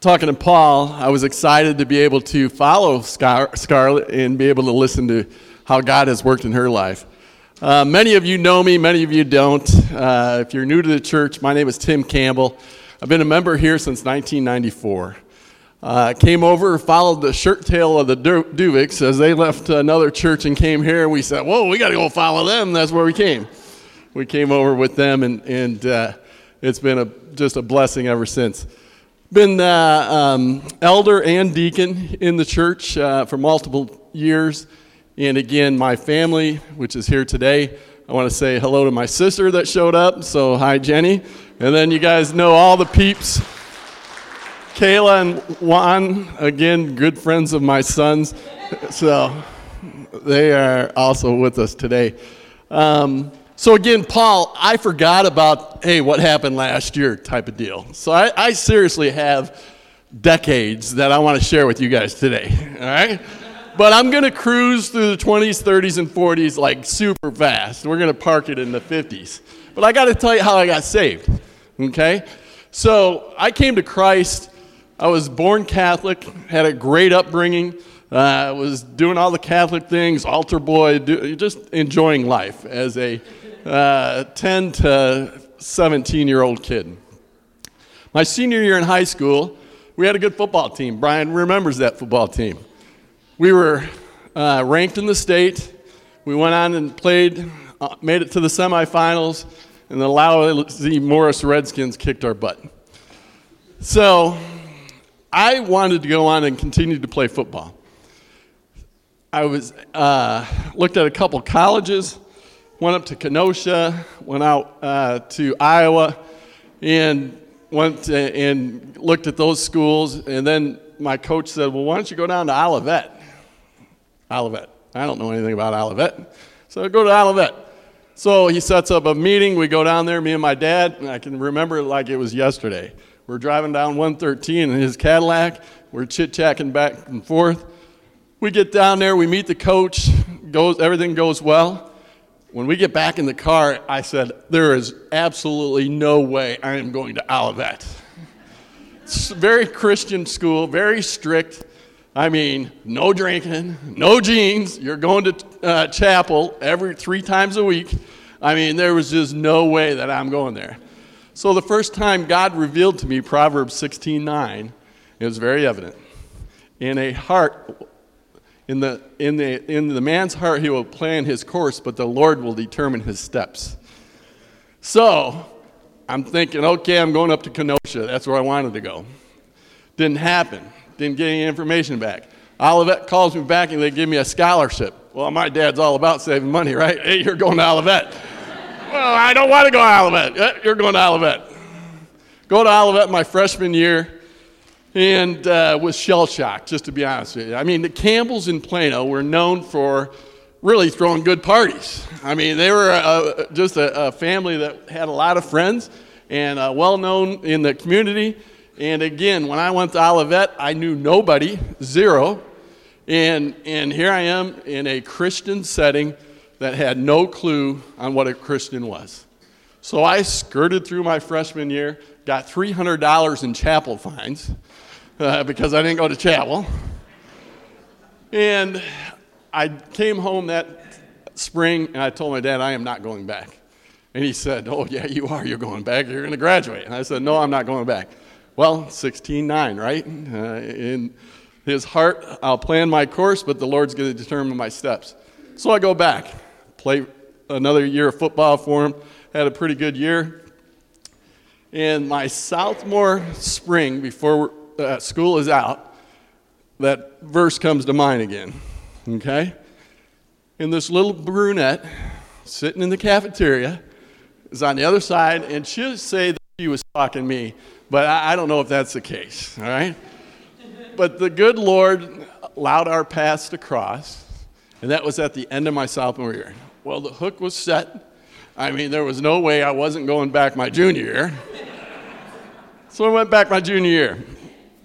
talking to Paul, I was excited to be able to follow Scar- Scarlett and be able to listen to how God has worked in her life. Uh, many of you know me, many of you don't. Uh, if you're new to the church, my name is Tim Campbell. I've been a member here since 1994. Uh, came over, followed the shirt tail of the du- Duvicks as they left another church and came here. We said, Whoa, we got to go follow them. That's where we came. We came over with them, and, and uh, it's been a, just a blessing ever since. Been uh, um, elder and deacon in the church uh, for multiple years. And again, my family, which is here today, I want to say hello to my sister that showed up. So, hi, Jenny. And then you guys know all the peeps. Kayla and Juan, again, good friends of my sons. So they are also with us today. Um, so again, Paul, I forgot about, hey, what happened last year type of deal. So I, I seriously have decades that I want to share with you guys today, all right? But I'm going to cruise through the 20s, 30s, and 40s like super fast. We're going to park it in the 50s. But I got to tell you how I got saved, okay? So I came to Christ I was born Catholic, had a great upbringing, uh, was doing all the Catholic things, altar boy, do, just enjoying life as a uh, 10 to 17 year old kid. My senior year in high school, we had a good football team. Brian remembers that football team. We were uh, ranked in the state. We went on and played, uh, made it to the semifinals, and the lousy Morris Redskins kicked our butt. So I wanted to go on and continue to play football. I was uh, looked at a couple colleges, went up to Kenosha, went out uh, to Iowa, and went to, and looked at those schools. And then my coach said, "Well, why don't you go down to Olivet?" Olivet. I don't know anything about Olivet, so I go to Olivet. So he sets up a meeting. We go down there, me and my dad, and I can remember it like it was yesterday. We're driving down 113 in his Cadillac. We're chit chatting back and forth. We get down there, we meet the coach, goes, everything goes well. When we get back in the car, I said, There is absolutely no way I am going to Olivet. It's very Christian school, very strict. I mean, no drinking, no jeans. You're going to uh, chapel every three times a week. I mean, there was just no way that I'm going there. So the first time God revealed to me Proverbs 16:9, it was very evident. In a heart in the, in, the, in the man's heart, he will plan his course, but the Lord will determine his steps. So I'm thinking, okay, I'm going up to Kenosha. That's where I wanted to go. Didn't happen. Didn't get any information back. Olivet calls me back and they give me a scholarship. Well, my dad's all about saving money, right? Hey, you're going to Olivet. Well, I don't want to go to Olivet. Eh, you're going to Olivet. Go to Olivet my freshman year and uh, was shell shocked, just to be honest with you. I mean, the Campbells in Plano were known for really throwing good parties. I mean, they were uh, just a, a, family that had a lot of friends and uh, well known in the community. And again, when I went to Olivet, I knew nobody, zero. And, and here I am in a Christian setting that had no clue on what a Christian was. So I skirted through my freshman year, got $300 in chapel fines uh, because I didn't go to chapel. And I came home that spring and I told my dad, I am not going back. And he said, Oh, yeah, you are. You're going back. You're going to graduate. And I said, No, I'm not going back. Well, 16 9, right? Uh, in his heart, I'll plan my course, but the Lord's going to determine my steps. So I go back play another year of football for him. Had a pretty good year. In my sophomore spring, before uh, school is out, that verse comes to mind again. Okay? And this little brunette sitting in the cafeteria is on the other side, and she'll say that she was talking me, but I, I don't know if that's the case. All right? But the good Lord allowed our paths to cross, and that was at the end of my sophomore year. Well, the hook was set. I mean, there was no way I wasn't going back my junior year. so I went back my junior year.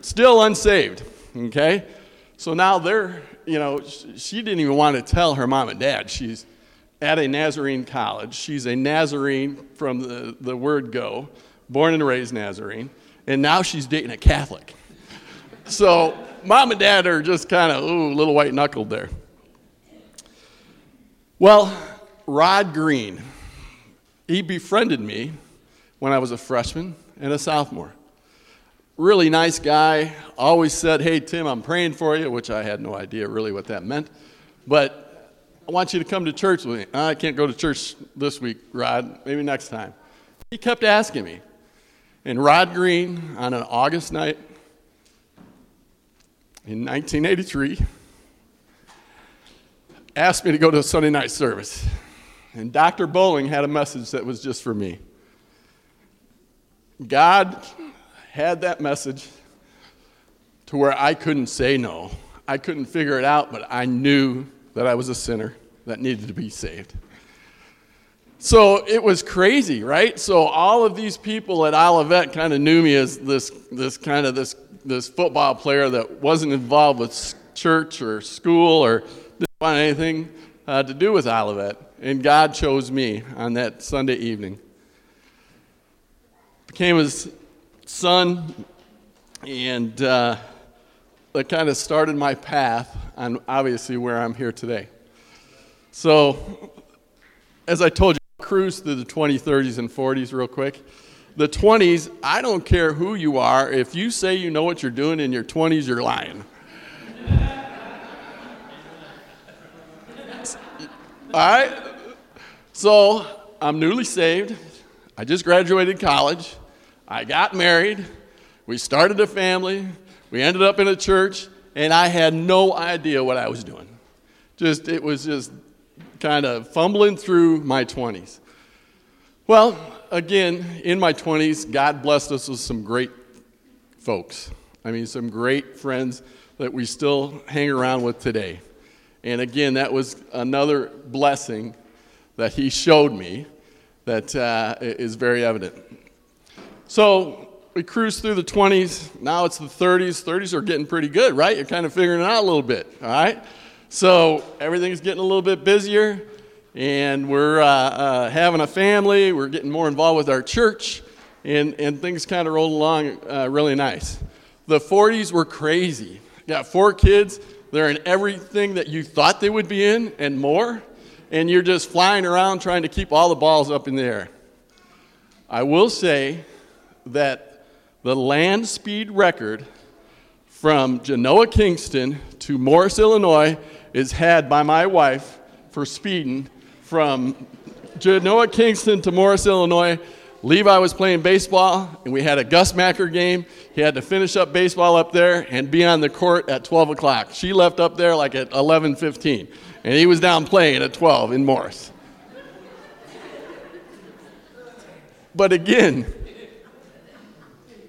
Still unsaved, okay? So now they're, you know, she didn't even want to tell her mom and dad. She's at a Nazarene college. She's a Nazarene from the, the word go, born and raised Nazarene. And now she's dating a Catholic. So mom and dad are just kind of, ooh, little white knuckled there. Well, Rod Green, he befriended me when I was a freshman and a sophomore. Really nice guy, always said, Hey, Tim, I'm praying for you, which I had no idea really what that meant. But I want you to come to church with me. Uh, I can't go to church this week, Rod, maybe next time. He kept asking me. And Rod Green, on an August night in 1983, asked me to go to a Sunday night service. And Dr. Bowling had a message that was just for me. God had that message to where I couldn't say no. I couldn't figure it out, but I knew that I was a sinner that needed to be saved. So it was crazy, right? So all of these people at Olivet kind of knew me as this, this kind of this, this football player that wasn't involved with church or school or didn't want anything uh, to do with Olivet. And God chose me on that Sunday evening. Became his son, and uh, that kind of started my path on obviously where I'm here today. So, as I told you, I'll cruise through the 20s, 30s, and 40s real quick. The 20s, I don't care who you are, if you say you know what you're doing in your 20s, you're lying. All right? So I'm newly saved. I just graduated college. I got married. We started a family. We ended up in a church, and I had no idea what I was doing. Just, it was just kind of fumbling through my 20s. Well, again, in my 20s, God blessed us with some great folks. I mean, some great friends that we still hang around with today. And again, that was another blessing that he showed me that uh, is very evident. So we cruise through the 20s. Now it's the 30s. 30s are getting pretty good, right? You're kind of figuring it out a little bit, all right? So everything's getting a little bit busier, and we're uh, uh, having a family. We're getting more involved with our church, and, and things kind of roll along uh, really nice. The 40s were crazy. Got four kids they're in everything that you thought they would be in and more, and you're just flying around trying to keep all the balls up in the air. I will say that the land speed record from Genoa, Kingston to Morris, Illinois is had by my wife for speeding from Genoa, Kingston to Morris, Illinois Levi was playing baseball, and we had a Gus Macker game. He had to finish up baseball up there and be on the court at 12 o'clock. She left up there like at 11:15, and he was down playing at 12 in Morris. But again,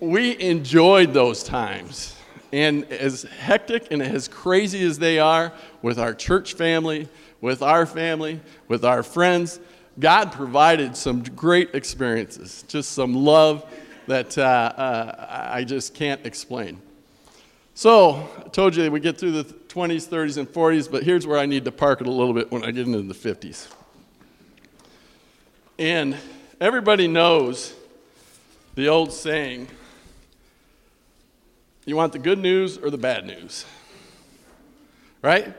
we enjoyed those times. And as hectic and as crazy as they are with our church family, with our family, with our friends, God provided some great experiences, just some love that uh, uh, I just can't explain. So, I told you we get through the 20s, 30s, and 40s, but here's where I need to park it a little bit when I get into the 50s. And everybody knows the old saying you want the good news or the bad news? Right?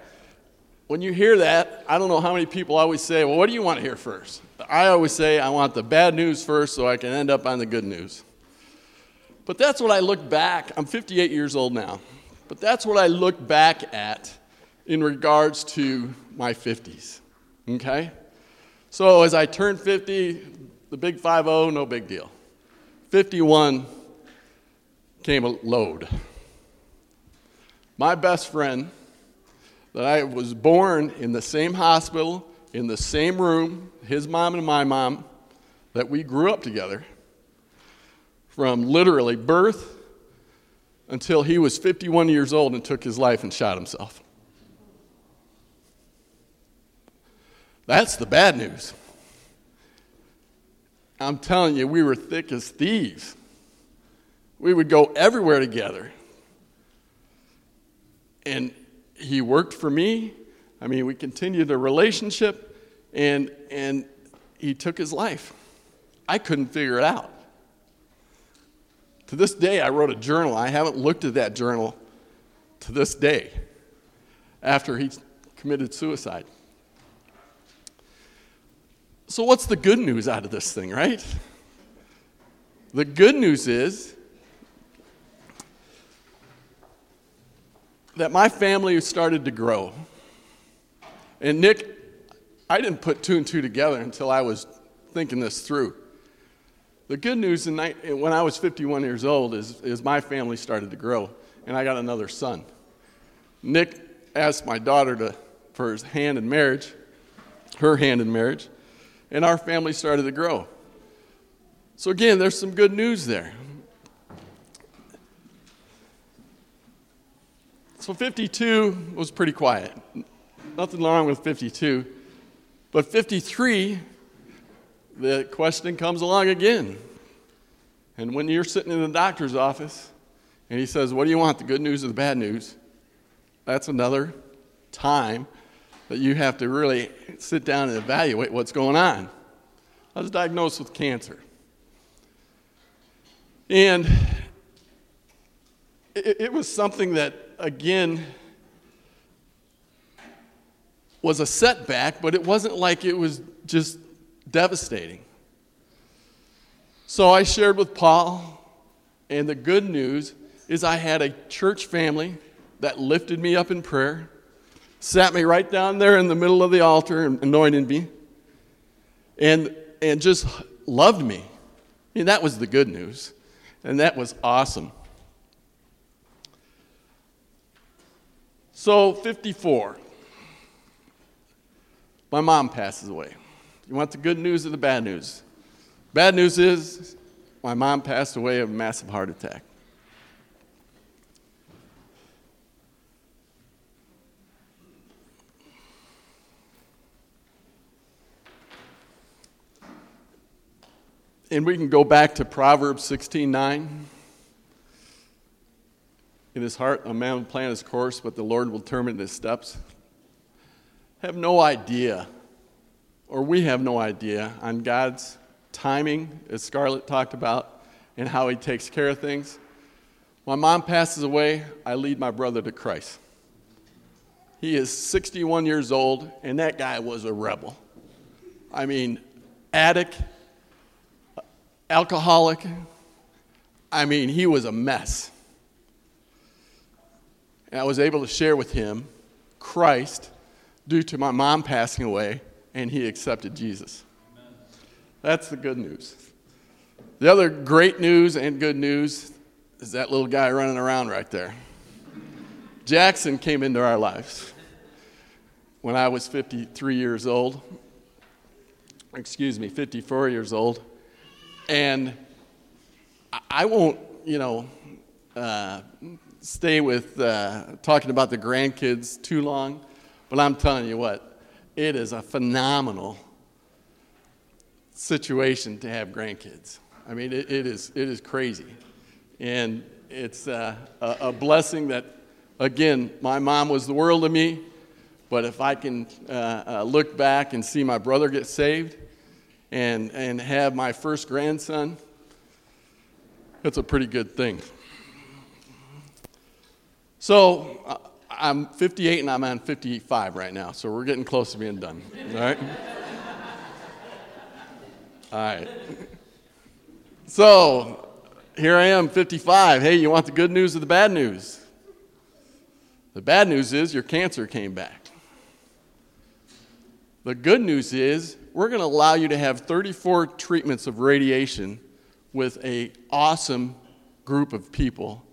when you hear that, I don't know how many people always say, Well, what do you want to hear first? I always say, I want the bad news first so I can end up on the good news. But that's what I look back, I'm 58 years old now, but that's what I look back at in regards to my 50s. Okay? So as I turn 50, the big 5 0, no big deal. 51 came a load. My best friend, that I was born in the same hospital, in the same room, his mom and my mom, that we grew up together from literally birth until he was 51 years old and took his life and shot himself. That's the bad news. I'm telling you, we were thick as thieves. We would go everywhere together. And he worked for me. I mean, we continued a relationship, and, and he took his life. I couldn't figure it out. To this day, I wrote a journal. I haven't looked at that journal to this day after he committed suicide. So, what's the good news out of this thing, right? The good news is that my family started to grow. And Nick, I didn't put two and two together until I was thinking this through. The good news in, when I was 51 years old is, is my family started to grow, and I got another son. Nick asked my daughter to, for his hand in marriage, her hand in marriage, and our family started to grow. So, again, there's some good news there. So 52 was pretty quiet. Nothing wrong with 52. But 53, the question comes along again. And when you're sitting in the doctor's office and he says, What do you want, the good news or the bad news? That's another time that you have to really sit down and evaluate what's going on. I was diagnosed with cancer. And it, it was something that again, was a setback, but it wasn't like it was just devastating. So I shared with Paul, and the good news is I had a church family that lifted me up in prayer, sat me right down there in the middle of the altar and anointed me, and, and just loved me. I mean, that was the good news, and that was awesome. So, 54. My mom passes away. You want the good news or the bad news? Bad news is my mom passed away of a massive heart attack. And we can go back to Proverbs 16 9. In his heart, a man will plan his course, but the Lord will determine his steps. Have no idea, or we have no idea, on God's timing, as Scarlett talked about, and how he takes care of things. My mom passes away, I lead my brother to Christ. He is 61 years old, and that guy was a rebel. I mean, addict, alcoholic. I mean, he was a mess. And I was able to share with him Christ due to my mom passing away, and he accepted Jesus. Amen. That's the good news. The other great news and good news is that little guy running around right there. Jackson came into our lives when I was 53 years old. Excuse me, 54 years old. And I won't, you know, uh, stay with uh, talking about the grandkids too long, but I'm telling you what, it is a phenomenal situation to have grandkids. I mean, it, it is, it is crazy. And it's uh, a, a, blessing that, again, my mom was the world to me, but if I can uh, uh, look back and see my brother get saved and, and have my first grandson, that's a pretty good thing. So uh, I'm 58 and I'm on 55 right now, so we're getting close to being done. All right? All right. So here I am, 55. Hey, you want the good news or the bad news? The bad news is your cancer came back. The good news is we're going to allow you to have 34 treatments of radiation with a awesome group of people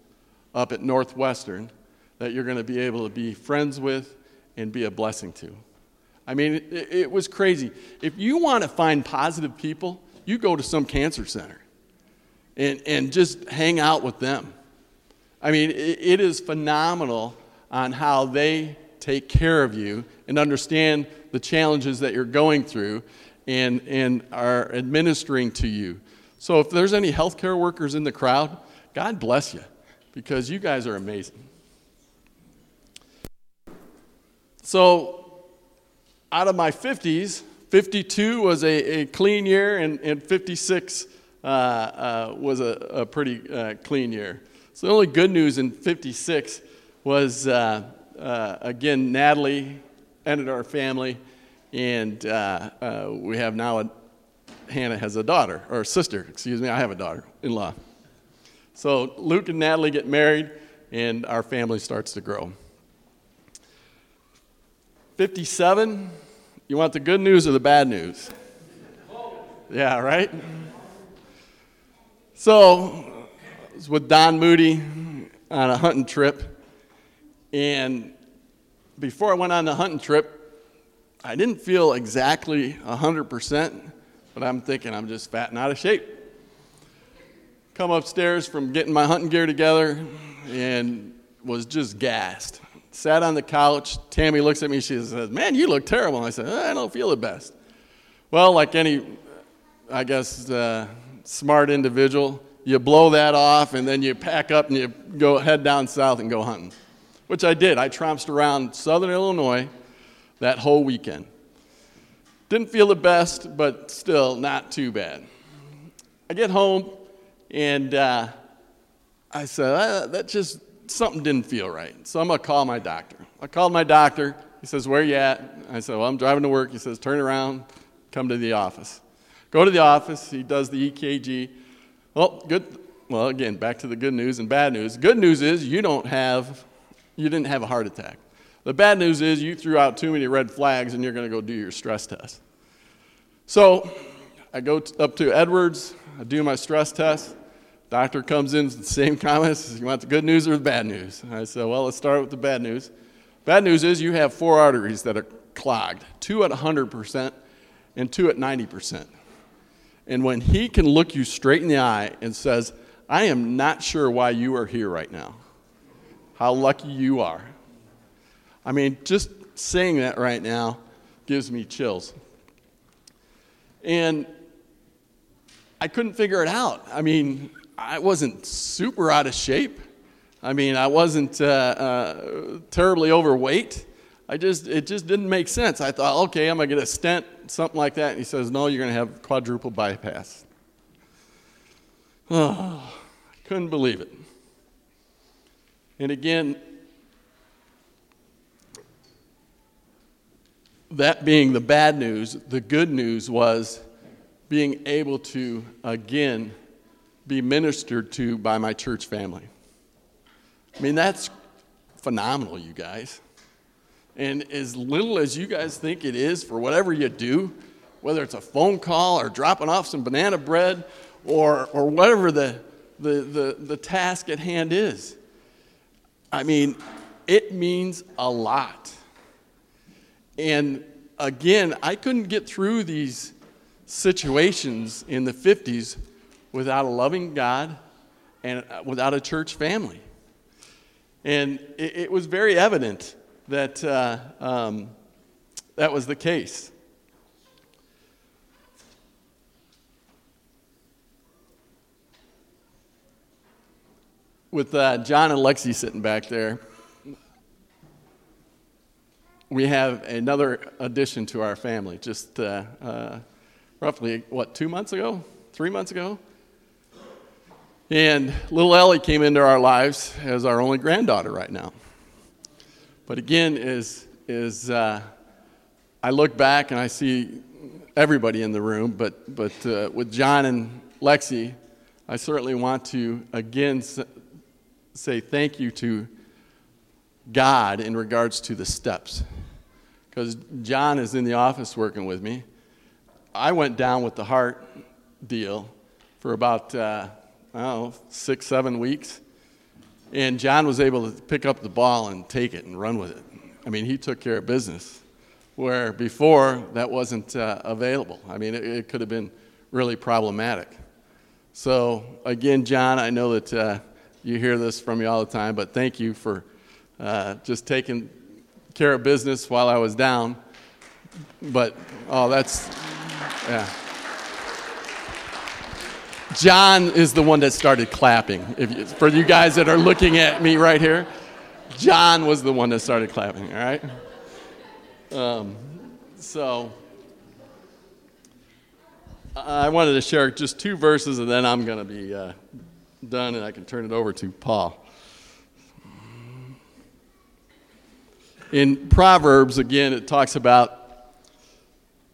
up at Northwestern that you're going to be able to be friends with and be a blessing to. I mean, it, it was crazy. If you want to find positive people, you go to some cancer center and, and just hang out with them. I mean, it, it is phenomenal on how they take care of you and understand the challenges that you're going through and, and are administering to you. So, if there's any healthcare workers in the crowd, God bless you because you guys are amazing. So, out of my 50s, 52 was a, a clean year, and, and 56 uh, uh, was a, a pretty uh, clean year. So, the only good news in 56 was, uh, uh, again, Natalie entered our family, and uh, we have now a, Hannah has a daughter, or a sister, excuse me. I have a daughter in law. So Luke and Natalie get married, and our family starts to grow. 57, you want the good news or the bad news? Yeah, right? So, I was with Don Moody on a hunting trip, and before I went on the hunting trip, I didn't feel exactly 100%, but I'm thinking I'm just fat and out of shape. Come upstairs from getting my hunting gear together and was just gassed. Sat on the couch. Tammy looks at me. She says, Man, you look terrible. I said, I don't feel the best. Well, like any, I guess, uh, smart individual, you blow that off and then you pack up and you go head down south and go hunting, which I did. I trounced around southern Illinois that whole weekend. Didn't feel the best, but still not too bad. I get home and uh, I said, uh, that just, something didn't feel right. So I'm going to call my doctor. I called my doctor. He says, Where you at? I said, Well, I'm driving to work. He says, Turn around, come to the office. Go to the office. He does the EKG. Well, good. Well, again, back to the good news and bad news. Good news is you don't have, you didn't have a heart attack. The bad news is you threw out too many red flags and you're going to go do your stress test. So I go up to Edwards. I do my stress test. Doctor comes in with the same comments. You want the good news or the bad news? I said, well, let's start with the bad news. Bad news is you have four arteries that are clogged, two at 100% and two at 90%. And when he can look you straight in the eye and says, I am not sure why you are here right now, how lucky you are. I mean, just saying that right now gives me chills. And I couldn't figure it out. I mean, I wasn't super out of shape. I mean, I wasn't uh, uh, terribly overweight. I just, it just didn't make sense. I thought, okay, I'm going to get a stent, something like that. And he says, no, you're going to have quadruple bypass. Oh, I couldn't believe it. And again, that being the bad news, the good news was being able to, again, be ministered to by my church family. I mean, that's phenomenal, you guys. And as little as you guys think it is for whatever you do, whether it's a phone call or dropping off some banana bread or, or whatever the, the, the, the task at hand is, I mean, it means a lot. And again, I couldn't get through these situations in the 50s without a loving God and uh, without a church family. And it, it was very evident that uh, um, that was the case. With uh, John and Lexi sitting back there, we have another addition to our family. Just uh, uh roughly, what, two months ago? Three months ago? And little Ellie came into our lives as our only granddaughter right now. But again, is, is uh, I look back and I see everybody in the room, but, but uh, with John and Lexi, I certainly want to again say thank you to God in regards to the steps. Because John is in the office working with me. I went down with the heart deal for about, uh, Know, six, seven weeks. And John was able to pick up the ball and take it and run with it. I mean, he took care of business, where before that wasn't uh, available. I mean, it, it, could have been really problematic. So, again, John, I know that uh, you hear this from me all the time, but thank you for uh, just taking care of business while I was down. But, oh, that's, yeah. John is the one that started clapping. You, for you guys that are looking at me right here, John was the one that started clapping, all right? Um, so, I wanted to share just two verses and then I'm going to be uh, done and I can turn it over to Paul. in Proverbs, again, it talks about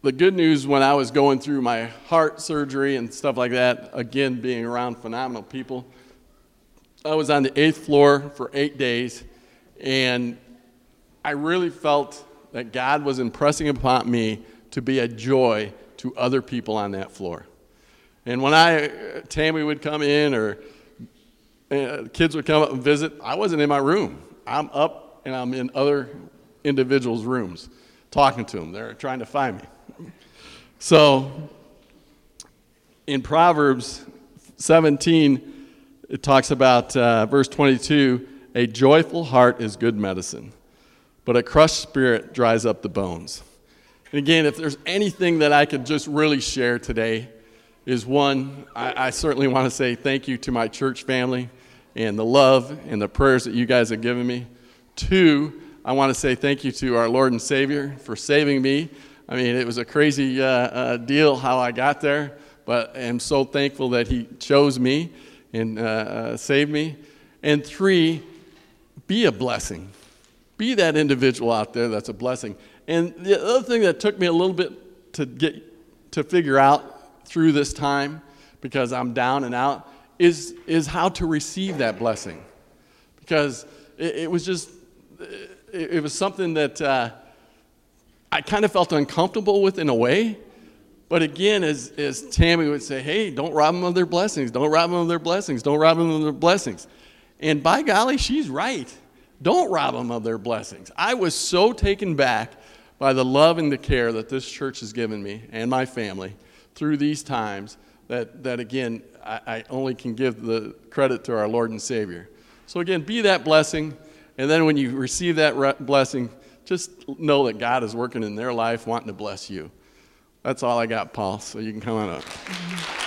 the good news when I was going through my heart surgery and stuff like that, again, being around phenomenal people. I was on the eighth floor for eight days, and I really felt that God was impressing upon me to be a joy to other people on that floor. And when I, Tammy would come in or uh, kids would come up and visit, I wasn't in my room. I'm up and I'm in other individuals' rooms talking to them. They're trying to find me. So in Proverbs 17, it talks about uh, verse 22 a joyful heart is good medicine, but a crushed spirit dries up the bones. And again, if there's anything that I could just really share today, is one, I, I certainly want to say thank you to my church family and the love and the prayers that you guys have given me. Two, I want to say thank you to our Lord and Savior for saving me. I mean, it was a crazy uh, uh, deal how I got there, but I'm so thankful that He chose me and uh, uh, saved me. And three, be a blessing. Be that individual out there that's a blessing. And the other thing that took me a little bit to get to figure out through this time, because I'm down and out, is, is how to receive that blessing. Because it, it was just, it, it, was something that uh, I kind of felt uncomfortable with in a way. But again, as, as Tammy would say, hey, don't rob them of their blessings. Don't rob them of their blessings. Don't rob them of their blessings. And by golly, she's right. Don't rob them of their blessings. I was so taken back by the love and the care that this church has given me and my family through these times that, that again, I, I only can give the credit to our Lord and Savior. So, again, be that blessing. And then when you receive that re- blessing, just know that God is working in their life, wanting to bless you. That's all I got, Paul. So you can come on up.